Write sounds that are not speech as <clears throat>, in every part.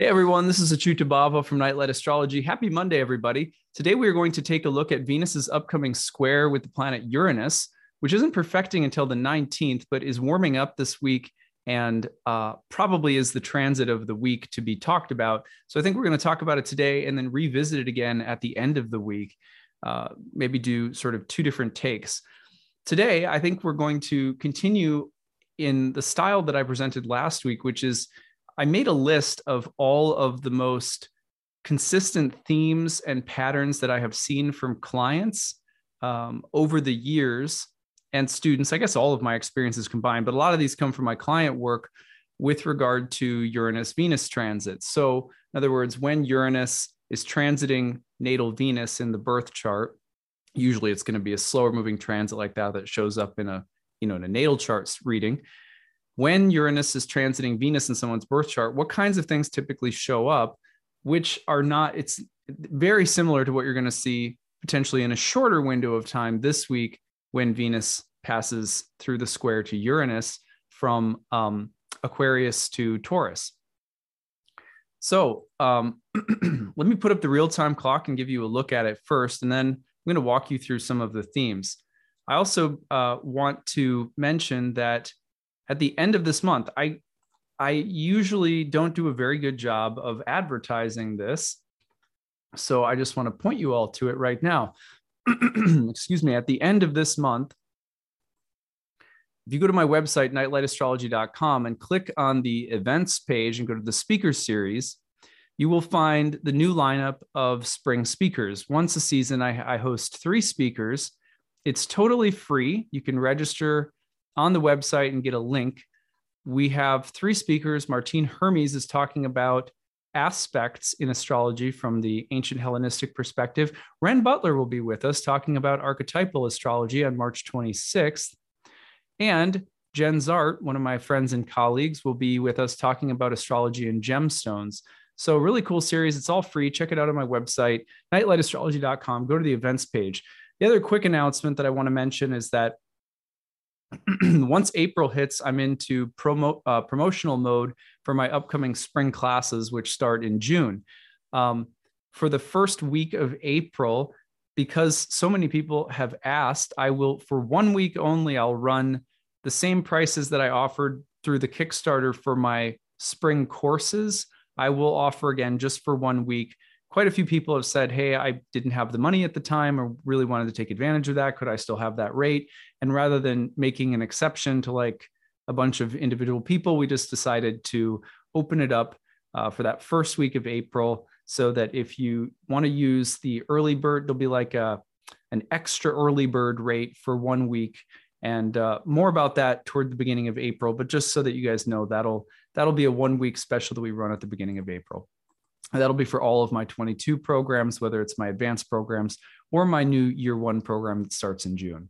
Hey everyone, this is Achuta Bhava from Nightlight Astrology. Happy Monday, everybody. Today we are going to take a look at Venus's upcoming square with the planet Uranus, which isn't perfecting until the 19th, but is warming up this week and uh, probably is the transit of the week to be talked about. So I think we're going to talk about it today and then revisit it again at the end of the week, uh, maybe do sort of two different takes. Today, I think we're going to continue in the style that I presented last week, which is I made a list of all of the most consistent themes and patterns that I have seen from clients um, over the years and students. I guess all of my experiences combined, but a lot of these come from my client work with regard to Uranus Venus transits. So, in other words, when Uranus is transiting natal Venus in the birth chart, usually it's going to be a slower moving transit like that that shows up in a you know in a natal charts reading when Uranus is transiting Venus in someone's birth chart, what kinds of things typically show up, which are not, it's very similar to what you're going to see potentially in a shorter window of time this week when Venus passes through the square to Uranus from um, Aquarius to Taurus. So um, <clears throat> let me put up the real time clock and give you a look at it first, and then I'm going to walk you through some of the themes. I also uh, want to mention that at the end of this month, I I usually don't do a very good job of advertising this. So I just want to point you all to it right now. <clears throat> Excuse me, at the end of this month, if you go to my website, nightlightastrology.com, and click on the events page and go to the speaker series, you will find the new lineup of spring speakers. Once a season, I, I host three speakers. It's totally free. You can register on the website and get a link. We have three speakers. Martine Hermes is talking about aspects in astrology from the ancient Hellenistic perspective. Renn Butler will be with us talking about archetypal astrology on March 26th. And Jenn Zahrt, one of my friends and colleagues, will be with us talking about astrology and gemstones. So, really cool series. It's all free. Check it out on my website, nightlightastrology.com. Go to the events page. The other quick announcement that I want to mention is that <clears throat> once April hits, I'm into promo uh, promotional mode for my upcoming spring classes, which start in June. Um, for the first week of April, because so many people have asked, I will for one week only. I'll run the same prices that I offered through the Kickstarter for my spring courses. I will offer again just for one week quite a few people have said, Hey, I didn't have the money at the time or really wanted to take advantage of that. Could I still have that rate? And rather than making an exception to like a bunch of individual people, we just decided to open it up uh, for that first week of April so that if you want to use the early bird, there'll be like a, an extra early bird rate for one week and uh, more about that toward the beginning of April. But just so that you guys know, that'll that'll be a one week special that we run at the beginning of April. That'll be for all of my 22 programs, whether it's my advanced programs or my new year one program that starts in June.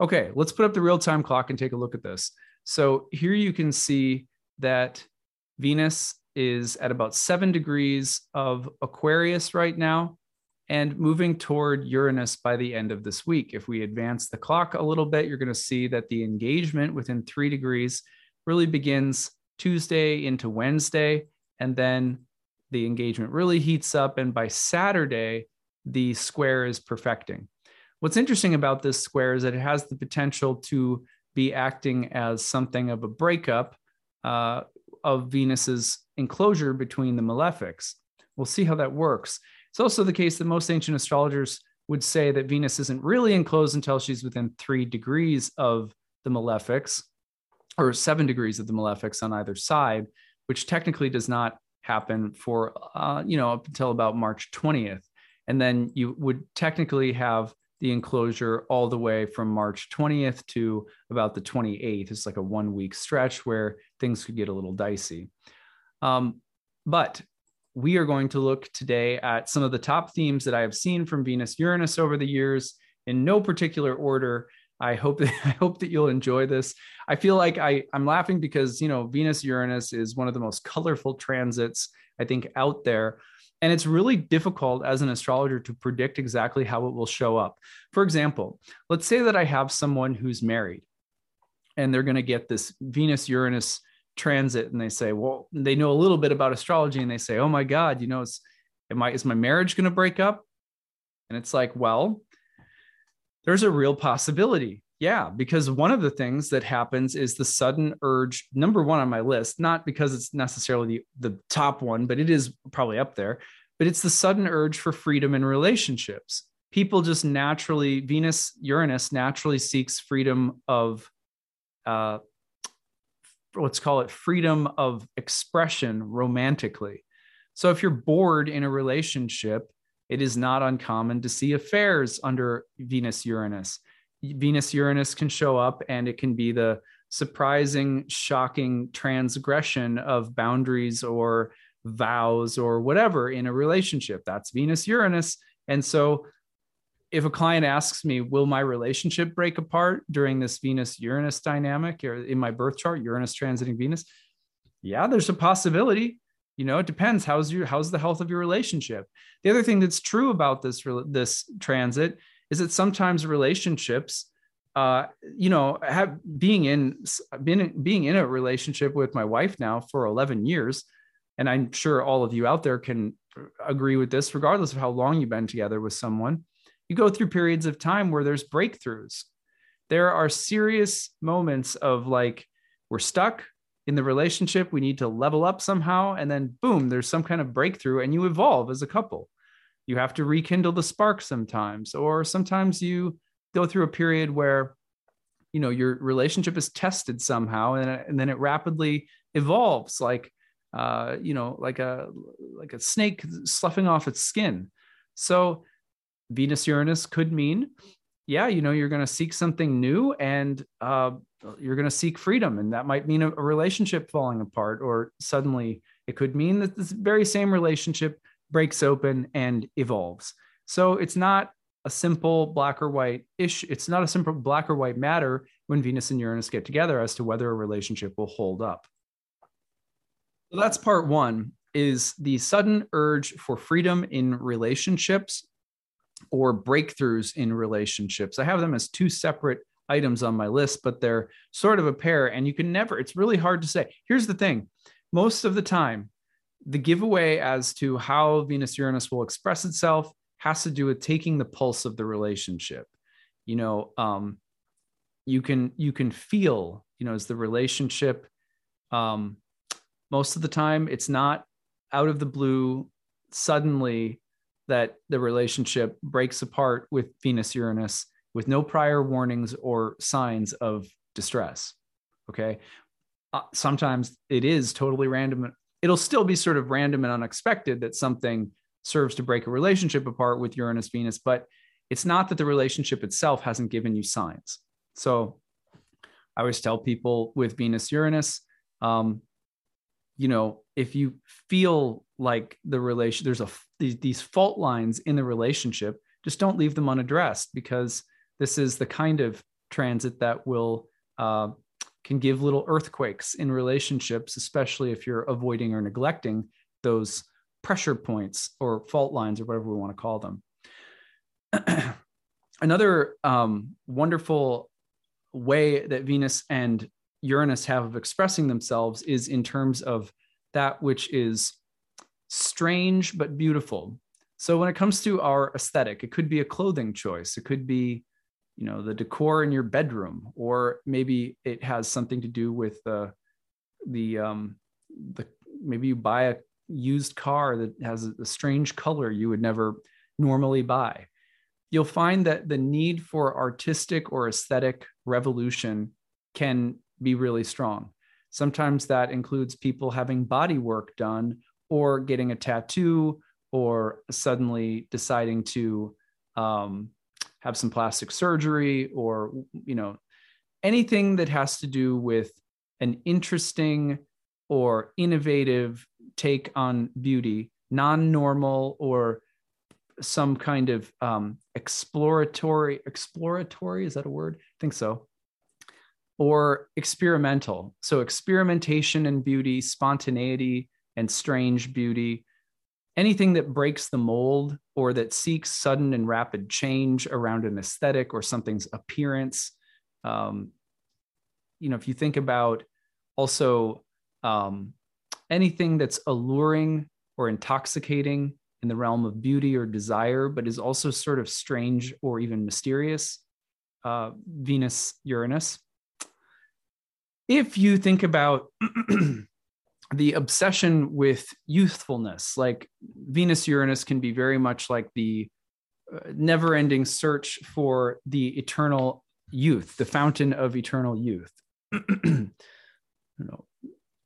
Okay, let's put up the real time clock and take a look at this. So here you can see that Venus is at about seven degrees of Aquarius right now and moving toward Uranus by the end of this week. If we advance the clock a little bit, you're going to see that the engagement within three degrees really begins Tuesday into Wednesday. And then the engagement really heats up. And by Saturday, the square is perfecting. What's interesting about this square is that it has the potential to be acting as something of a breakup uh, of Venus's enclosure between the malefics. We'll see how that works. It's also the case that most ancient astrologers would say that Venus isn't really enclosed until she's within three degrees of the malefics, or seven degrees of the malefics on either side, which technically does not happen for uh, you know up until about March 20th, and then you would technically have the enclosure all the way from March 20th to about the 28th. It's like a one week stretch where things could get a little dicey. Um, but we are going to look today at some of the top themes that I have seen from Venus Uranus over the years in no particular order. I hope <laughs> that I hope that you'll enjoy this. I feel like I I'm laughing because you know Venus Uranus is one of the most colorful transits I think out there. And it's really difficult as an astrologer to predict exactly how it will show up. For example, let's say that I have someone who's married and they're going to get this Venus Uranus transit and they say, well, they know a little bit about astrology and they say, oh my God, you know, is, am I, is my marriage going to break up? And it's like, well, there's a real possibility. Yeah, because one of the things that happens is the sudden urge, number one on my list, not because it's necessarily the, the top one, but it is probably up there, but it's the sudden urge for freedom in relationships. People just naturally, Venus, Uranus naturally seeks freedom of uh, let's call it freedom of expression romantically. So if you're bored in a relationship, it is not uncommon to see affairs under Venus Uranus. Venus Uranus can show up and it can be the surprising, shocking transgression of boundaries or vows or whatever in a relationship. That's Venus Uranus. And so if a client asks me, will my relationship break apart during this Venus Uranus dynamic or in my birth chart, Uranus transiting Venus? Yeah, there's a possibility. You know, it depends. How's your how's the health of your relationship? The other thing that's true about this this transit is that sometimes relationships, uh, you know, have being in been being in a relationship with my wife now for 11 years, and I'm sure all of you out there can agree with this, regardless of how long you've been together with someone you go through periods of time where there's breakthroughs. There are serious moments of like, we're stuck in the relationship, we need to level up somehow. And then, boom, there's some kind of breakthrough and you evolve as a couple. You have to rekindle the spark sometimes, or sometimes you go through a period where you know your relationship is tested somehow and, and then it rapidly evolves like uh, you know like a like a snake sloughing off its skin so Venus Uranus could mean, yeah, you know, you're going to seek something new and uh, you're going to seek freedom. And that might mean a, a relationship falling apart, or suddenly it could mean that this very same relationship breaks open and evolves. So it's not a simple black or white issue. It's not a simple black or white matter when Venus and Uranus get together as to whether a relationship will hold up. So that's part one is the sudden urge for freedom in relationships or breakthroughs in relationships. I have them as two separate items on my list, but they're sort of a pair. And you can never, it's really hard to say. Here's the thing most of the time, the giveaway as to how Venus Uranus will express itself has to do with taking the pulse of the relationship. You know, um, you can you can feel, you know, is the relationship um, most of the time it's not out of the blue suddenly that the relationship breaks apart with Venus Uranus with no prior warnings or signs of distress. Okay. Uh, sometimes it is totally random. It'll still be sort of random and unexpected that something serves to break a relationship apart with Uranus Venus, but it's not that the relationship itself hasn't given you signs. So I always tell people with Venus Uranus, um, you know, if you feel like the relation, there's a these, these fault lines in the relationship, just don't leave them unaddressed because this is the kind of transit that will uh, can give little earthquakes in relationships, especially if you're avoiding or neglecting those pressure points or fault lines or whatever we want to call them. <clears throat> Another um, wonderful way that Venus and Uranus have of expressing themselves is in terms of that which is strange but beautiful. So when it comes to our aesthetic, it could be a clothing choice. It could be, you know, the decor in your bedroom, or maybe it has something to do with the the um the maybe you buy a used car that has a strange color you would never normally buy. You'll find that the need for artistic or aesthetic revolution can be really strong. Sometimes that includes people having body work done or getting a tattoo or suddenly deciding to um, have some plastic surgery or you know anything that has to do with an interesting or innovative take on beauty non-normal or some kind of um, exploratory exploratory is that a word? I think so. Or experimental. So experimentation and beauty spontaneity and strange beauty, anything that breaks the mold or that seeks sudden and rapid change around an aesthetic or something's appearance. Um, you know, if you think about also um, anything that's alluring or intoxicating in the realm of beauty or desire, but is also sort of strange or even mysterious. Uh, Venus, Uranus. If you think about <clears throat> the obsession with youthfulness, like Venus, Uranus can be very much like the uh, never ending search for the eternal youth, the fountain of eternal youth. <clears throat> you know,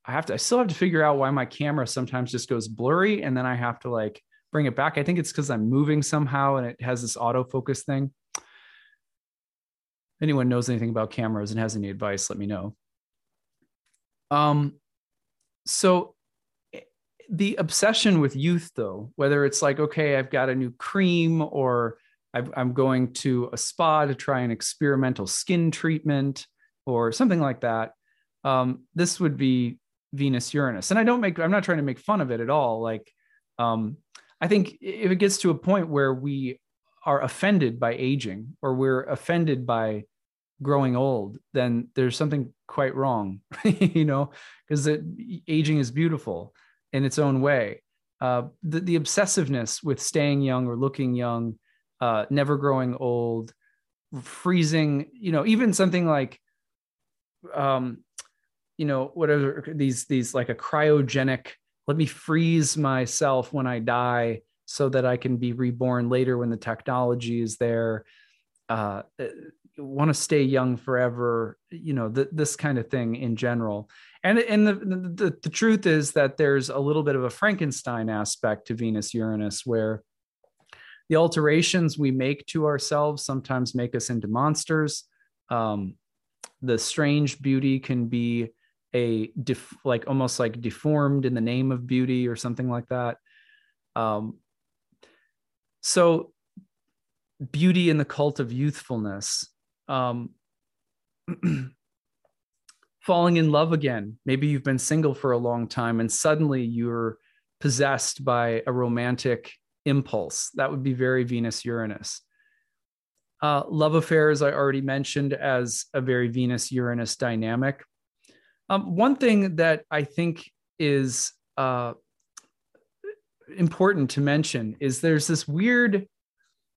I have to, I still have to figure out why my camera sometimes just goes blurry and then I have to like bring it back. I think it's because I'm moving somehow and it has this autofocus thing. Anyone knows anything about cameras and has any advice, let me know. Um, so eh, the obsession with youth, though, whether it's like, okay, I've got a new cream or I'm going to a spa to try an experimental skin treatment or something like that. Um, this would be Venus Uranus. And I don't make, I'm not trying to make fun of it at all. Like, um, I think if it gets to a point where we are offended by aging or we're offended by growing old, then there's something quite wrong, <laughs> you know, because aging is beautiful in its own way. Uh, the, the obsessiveness with staying young or looking young, uh, never growing old, freezing, you know, even something like, um, you know, whatever these, these like a cryogenic let me freeze myself when I die so that I can be reborn later when the technology is there. Uh, want to stay young forever, you know, th- this kind of thing in general. And and the, the the truth is that there's a little bit of a Frankenstein aspect to Venus Uranus where the alterations we make to ourselves sometimes make us into monsters. Um, the strange beauty can be a def- like almost like deformed in the name of beauty or something like that. Um, so beauty in the cult of youthfulness. Um, <clears throat> falling in love again. Maybe you've been single for a long time and suddenly you're possessed by a romantic impulse. That would be very Venus Uranus. Uh, love affairs, I already mentioned as a very Venus Uranus dynamic. Um, one thing that I think is uh, important to mention is there's this weird,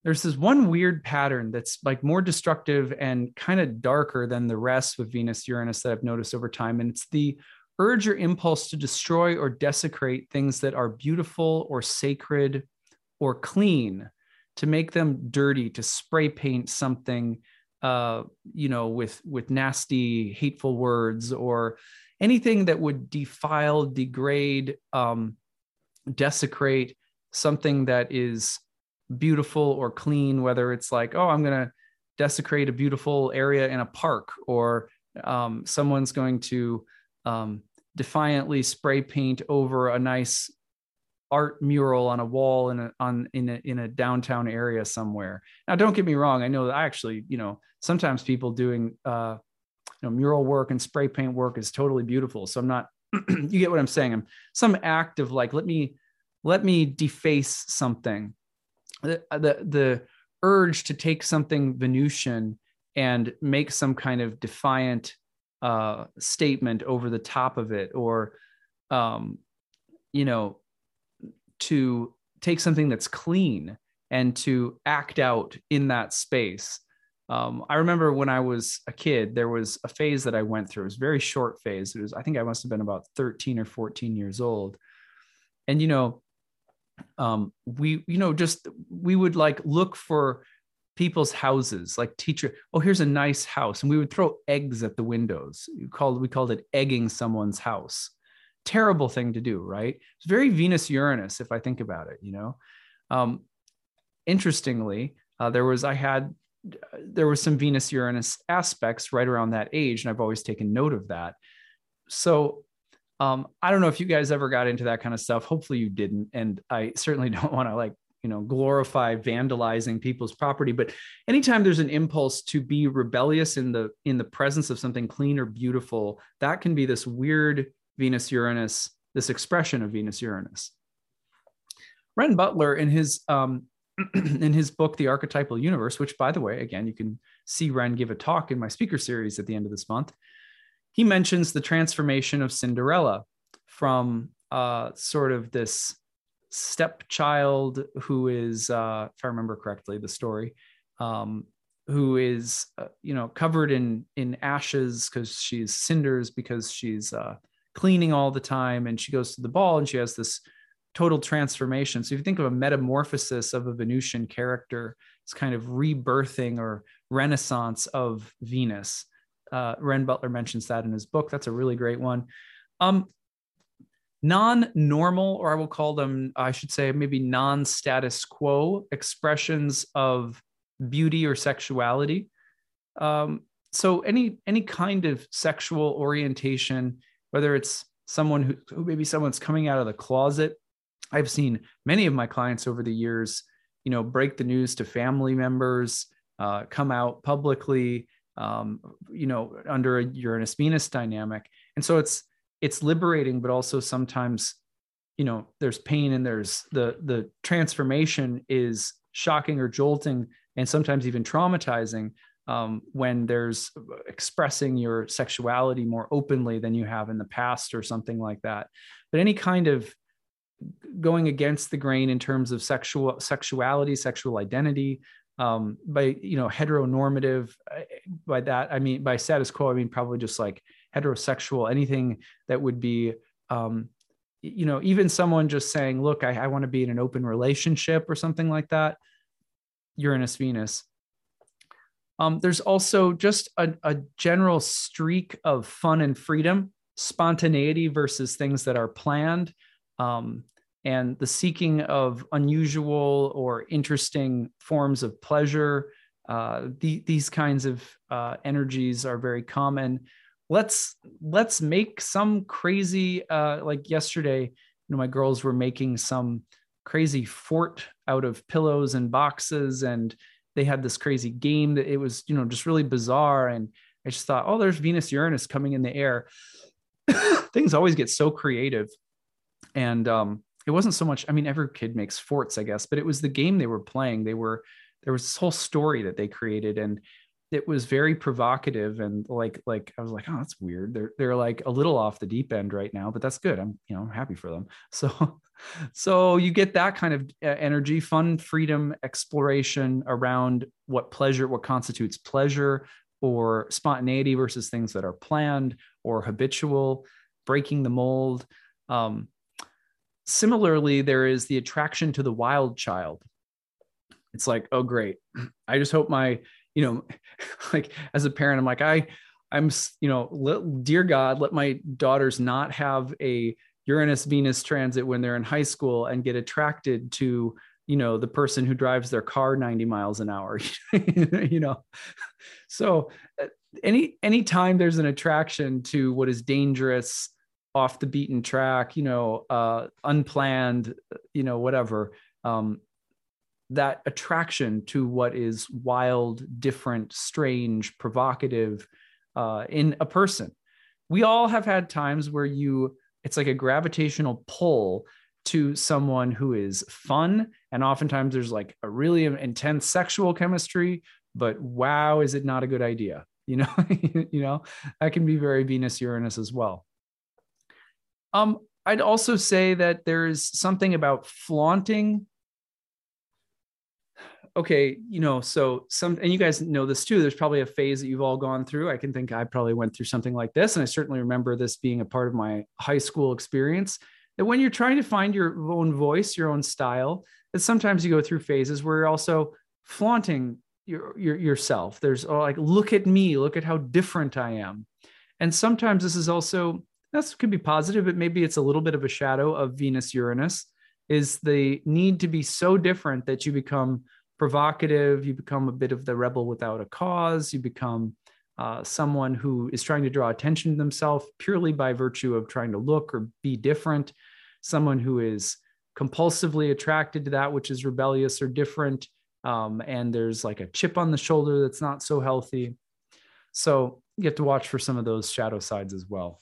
there's this one weird pattern that's like more destructive and kind of darker than the rest with Venus Uranus that I've noticed over time. And it's the urge or impulse to destroy or desecrate things that are beautiful or sacred or clean, to make them dirty, to spray paint something uh, you know, with with nasty, hateful words or anything that would defile, degrade, um, desecrate something that is beautiful or clean. Whether it's like, oh, I'm gonna desecrate a beautiful area in a park, or um, someone's going to um, defiantly spray paint over a nice art mural on a wall in a on in a in a downtown area somewhere. Now, don't get me wrong. I know that I actually, you know, sometimes people doing uh, you know mural work and spray paint work is totally beautiful. So I'm not. <clears throat> you get what I'm saying. I'm some act of like let me let me deface something. The the the urge to take something Venusian and make some kind of defiant uh, statement over the top of it, or um, you know to take something that's clean and to act out in that space. Um, I remember when I was a kid, there was a phase that I went through. It was a very short phase. It was, I think I must have been about 13 or 14 years old. And, you know, um, we, you know, just we would like look for people's houses, like teacher, oh, here's a nice house. And we would throw eggs at the windows. We called, we called it egging someone's house terrible thing to do, right? It's very Venus Uranus, if I think about it, you know. Um, interestingly, uh, there was, I had, there was some Venus Uranus aspects right around that age, and I've always taken note of that. So, um, I don't know if you guys ever got into that kind of stuff. Hopefully, you didn't. And I certainly <laughs> don't want to like you know glorify vandalizing people's property but anytime there's an impulse to be rebellious in the in the presence of something clean or beautiful that can be this weird Venus Uranus, this expression of Venus Uranus. Renn Butler, in his um, <clears throat> in his book, The Archetypal Universe, which, by the way, again, you can see Renn give a talk in my speaker series at the end of this month. He mentions the transformation of Cinderella from uh, sort of this stepchild who is, uh, if I remember correctly, the story, um, who is, uh, you know, covered in in ashes because she's cinders because she's uh, cleaning all the time, and she goes to the ball and she has this total transformation. So if you think of a metamorphosis of a Venusian character, it's kind of rebirthing or renaissance of Venus. Uh, Renn Butler mentions that in his book. That's a really great one. Um, non-normal, or I will call them, I should say, maybe non-status quo expressions of beauty or sexuality. Um, so any any kind of sexual orientation, whether it's someone who, who maybe someone's coming out of the closet. I've seen many of my clients over the years, you know, break the news to family members, uh, come out publicly, um, you know, under a Uranus Venus dynamic. And so it's it's liberating, but also sometimes, you know, there's pain and there's the the transformation is shocking or jolting and sometimes even traumatizing um, when there's expressing your sexuality more openly than you have in the past or something like that. But any kind of going against the grain in terms of sexual sexuality, sexual identity, um, by you know heteronormative uh, by that i mean by status quo i mean probably just like heterosexual anything that would be um, you know even someone just saying look i, I want to be in an open relationship or something like that uranus venus. Um, there's also just a, a general streak of fun and freedom spontaneity versus things that are planned. Um, and the seeking of unusual or interesting forms of pleasure. Uh, the, these kinds of uh, energies are very common. Let's let's make some crazy uh, like yesterday. You know, my girls were making some crazy fort out of pillows and boxes, and they had this crazy game that it was you know just really bizarre. And I just thought, oh, there's Venus Uranus coming in the air. <coughs> Things always get so creative, and um, it wasn't so much i mean every kid makes forts i guess but it was the game they were playing. They were there was this whole story that they created and it was very provocative and like like i was like oh that's weird. They're they're like a little off the deep end right now but that's good. I'm you know I'm happy for them. <laughs> So so you get that kind of uh, energy fun freedom exploration around what pleasure what constitutes pleasure or spontaneity versus things that are planned or habitual breaking the mold. Um, Similarly, there is the attraction to the wild child. It's like, oh, great. I just hope my, you know, <laughs> like as a parent, I'm like, I, I'm, you know, let, dear God, let my daughters not have a Uranus Venus transit when they're in high school and get attracted to, you know, the person who drives their car 90 miles an hour, <laughs> you know. So uh, any anytime there's an attraction to what is dangerous, off the beaten track, you know, uh, unplanned, you know, whatever. Um, that attraction to what is wild, different, strange, provocative uh, in a person. We all have had times where you, it's like a gravitational pull to someone who is fun. And oftentimes there's like a really intense sexual chemistry, but wow, is it not a good idea? You know, <laughs> you know, that can be very Venus Uranus as well. Um, I'd also say that there's something about flaunting. Okay, you know, so some, and you guys know this too. There's probably a phase that you've all gone through. I can think I probably went through something like this, and I certainly remember this being a part of my high school experience. That when you're trying to find your own voice, your own style, that sometimes you go through phases where you're also flaunting your, your yourself. There's oh, like, look at me, look at how different I am. And sometimes this is also that's could be positive, but maybe it's a little bit of a shadow of Venus Uranus is the need to be so different that you become provocative, you become a bit of the rebel without a cause, you become uh, someone who is trying to draw attention to themselves purely by virtue of trying to look or be different, someone who is compulsively attracted to that which is rebellious or different. Um, and there's like a chip on the shoulder that's not so healthy. So you have to watch for some of those shadow sides as well.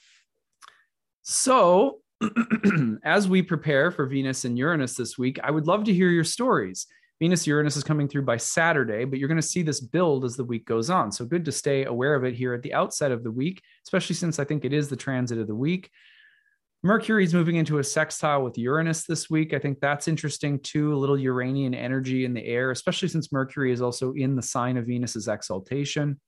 So, <clears throat> as we prepare for Venus and Uranus this week, I would love to hear your stories. Venus Uranus is coming through by Saturday, but you're going to see this build as the week goes on. So good to stay aware of it here at the outset of the week, especially since I think it is the transit of the week. Mercury is moving into a sextile with Uranus this week. I think that's interesting too. A little Uranian energy in the air, especially since Mercury is also in the sign of Venus's exaltation.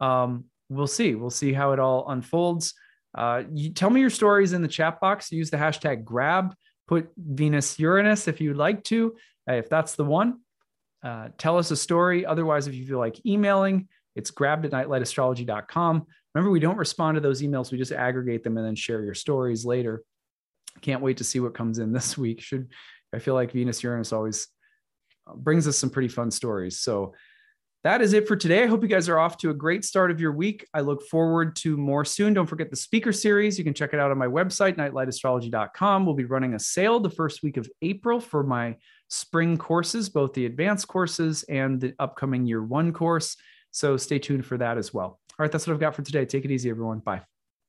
Um, we'll see. We'll see how it all unfolds. Uh, you tell me your stories in the chat box. Use the hashtag grab. Put Venus Uranus if you'd like to. Uh, if that's the one, uh, tell us a story. Otherwise, if you feel like emailing, it's grabbed at nightlightastrology.com. Remember, we don't respond to those emails. We just aggregate them and then share your stories later. Can't wait to see what comes in this <laughs> week. Should I feel like Venus Uranus always uh, brings us some pretty fun stories. So that is it for today. I hope you guys are off to a great start of your week. I look forward to more soon. Don't forget the speaker series. You can check it out on my website, nightlightastrology.com. We'll be running a sale the first week of April for my spring courses, both the advanced courses and the upcoming year one course. So stay tuned for that as well. All right, that's what I've got for today. Take it easy, everyone. Bye.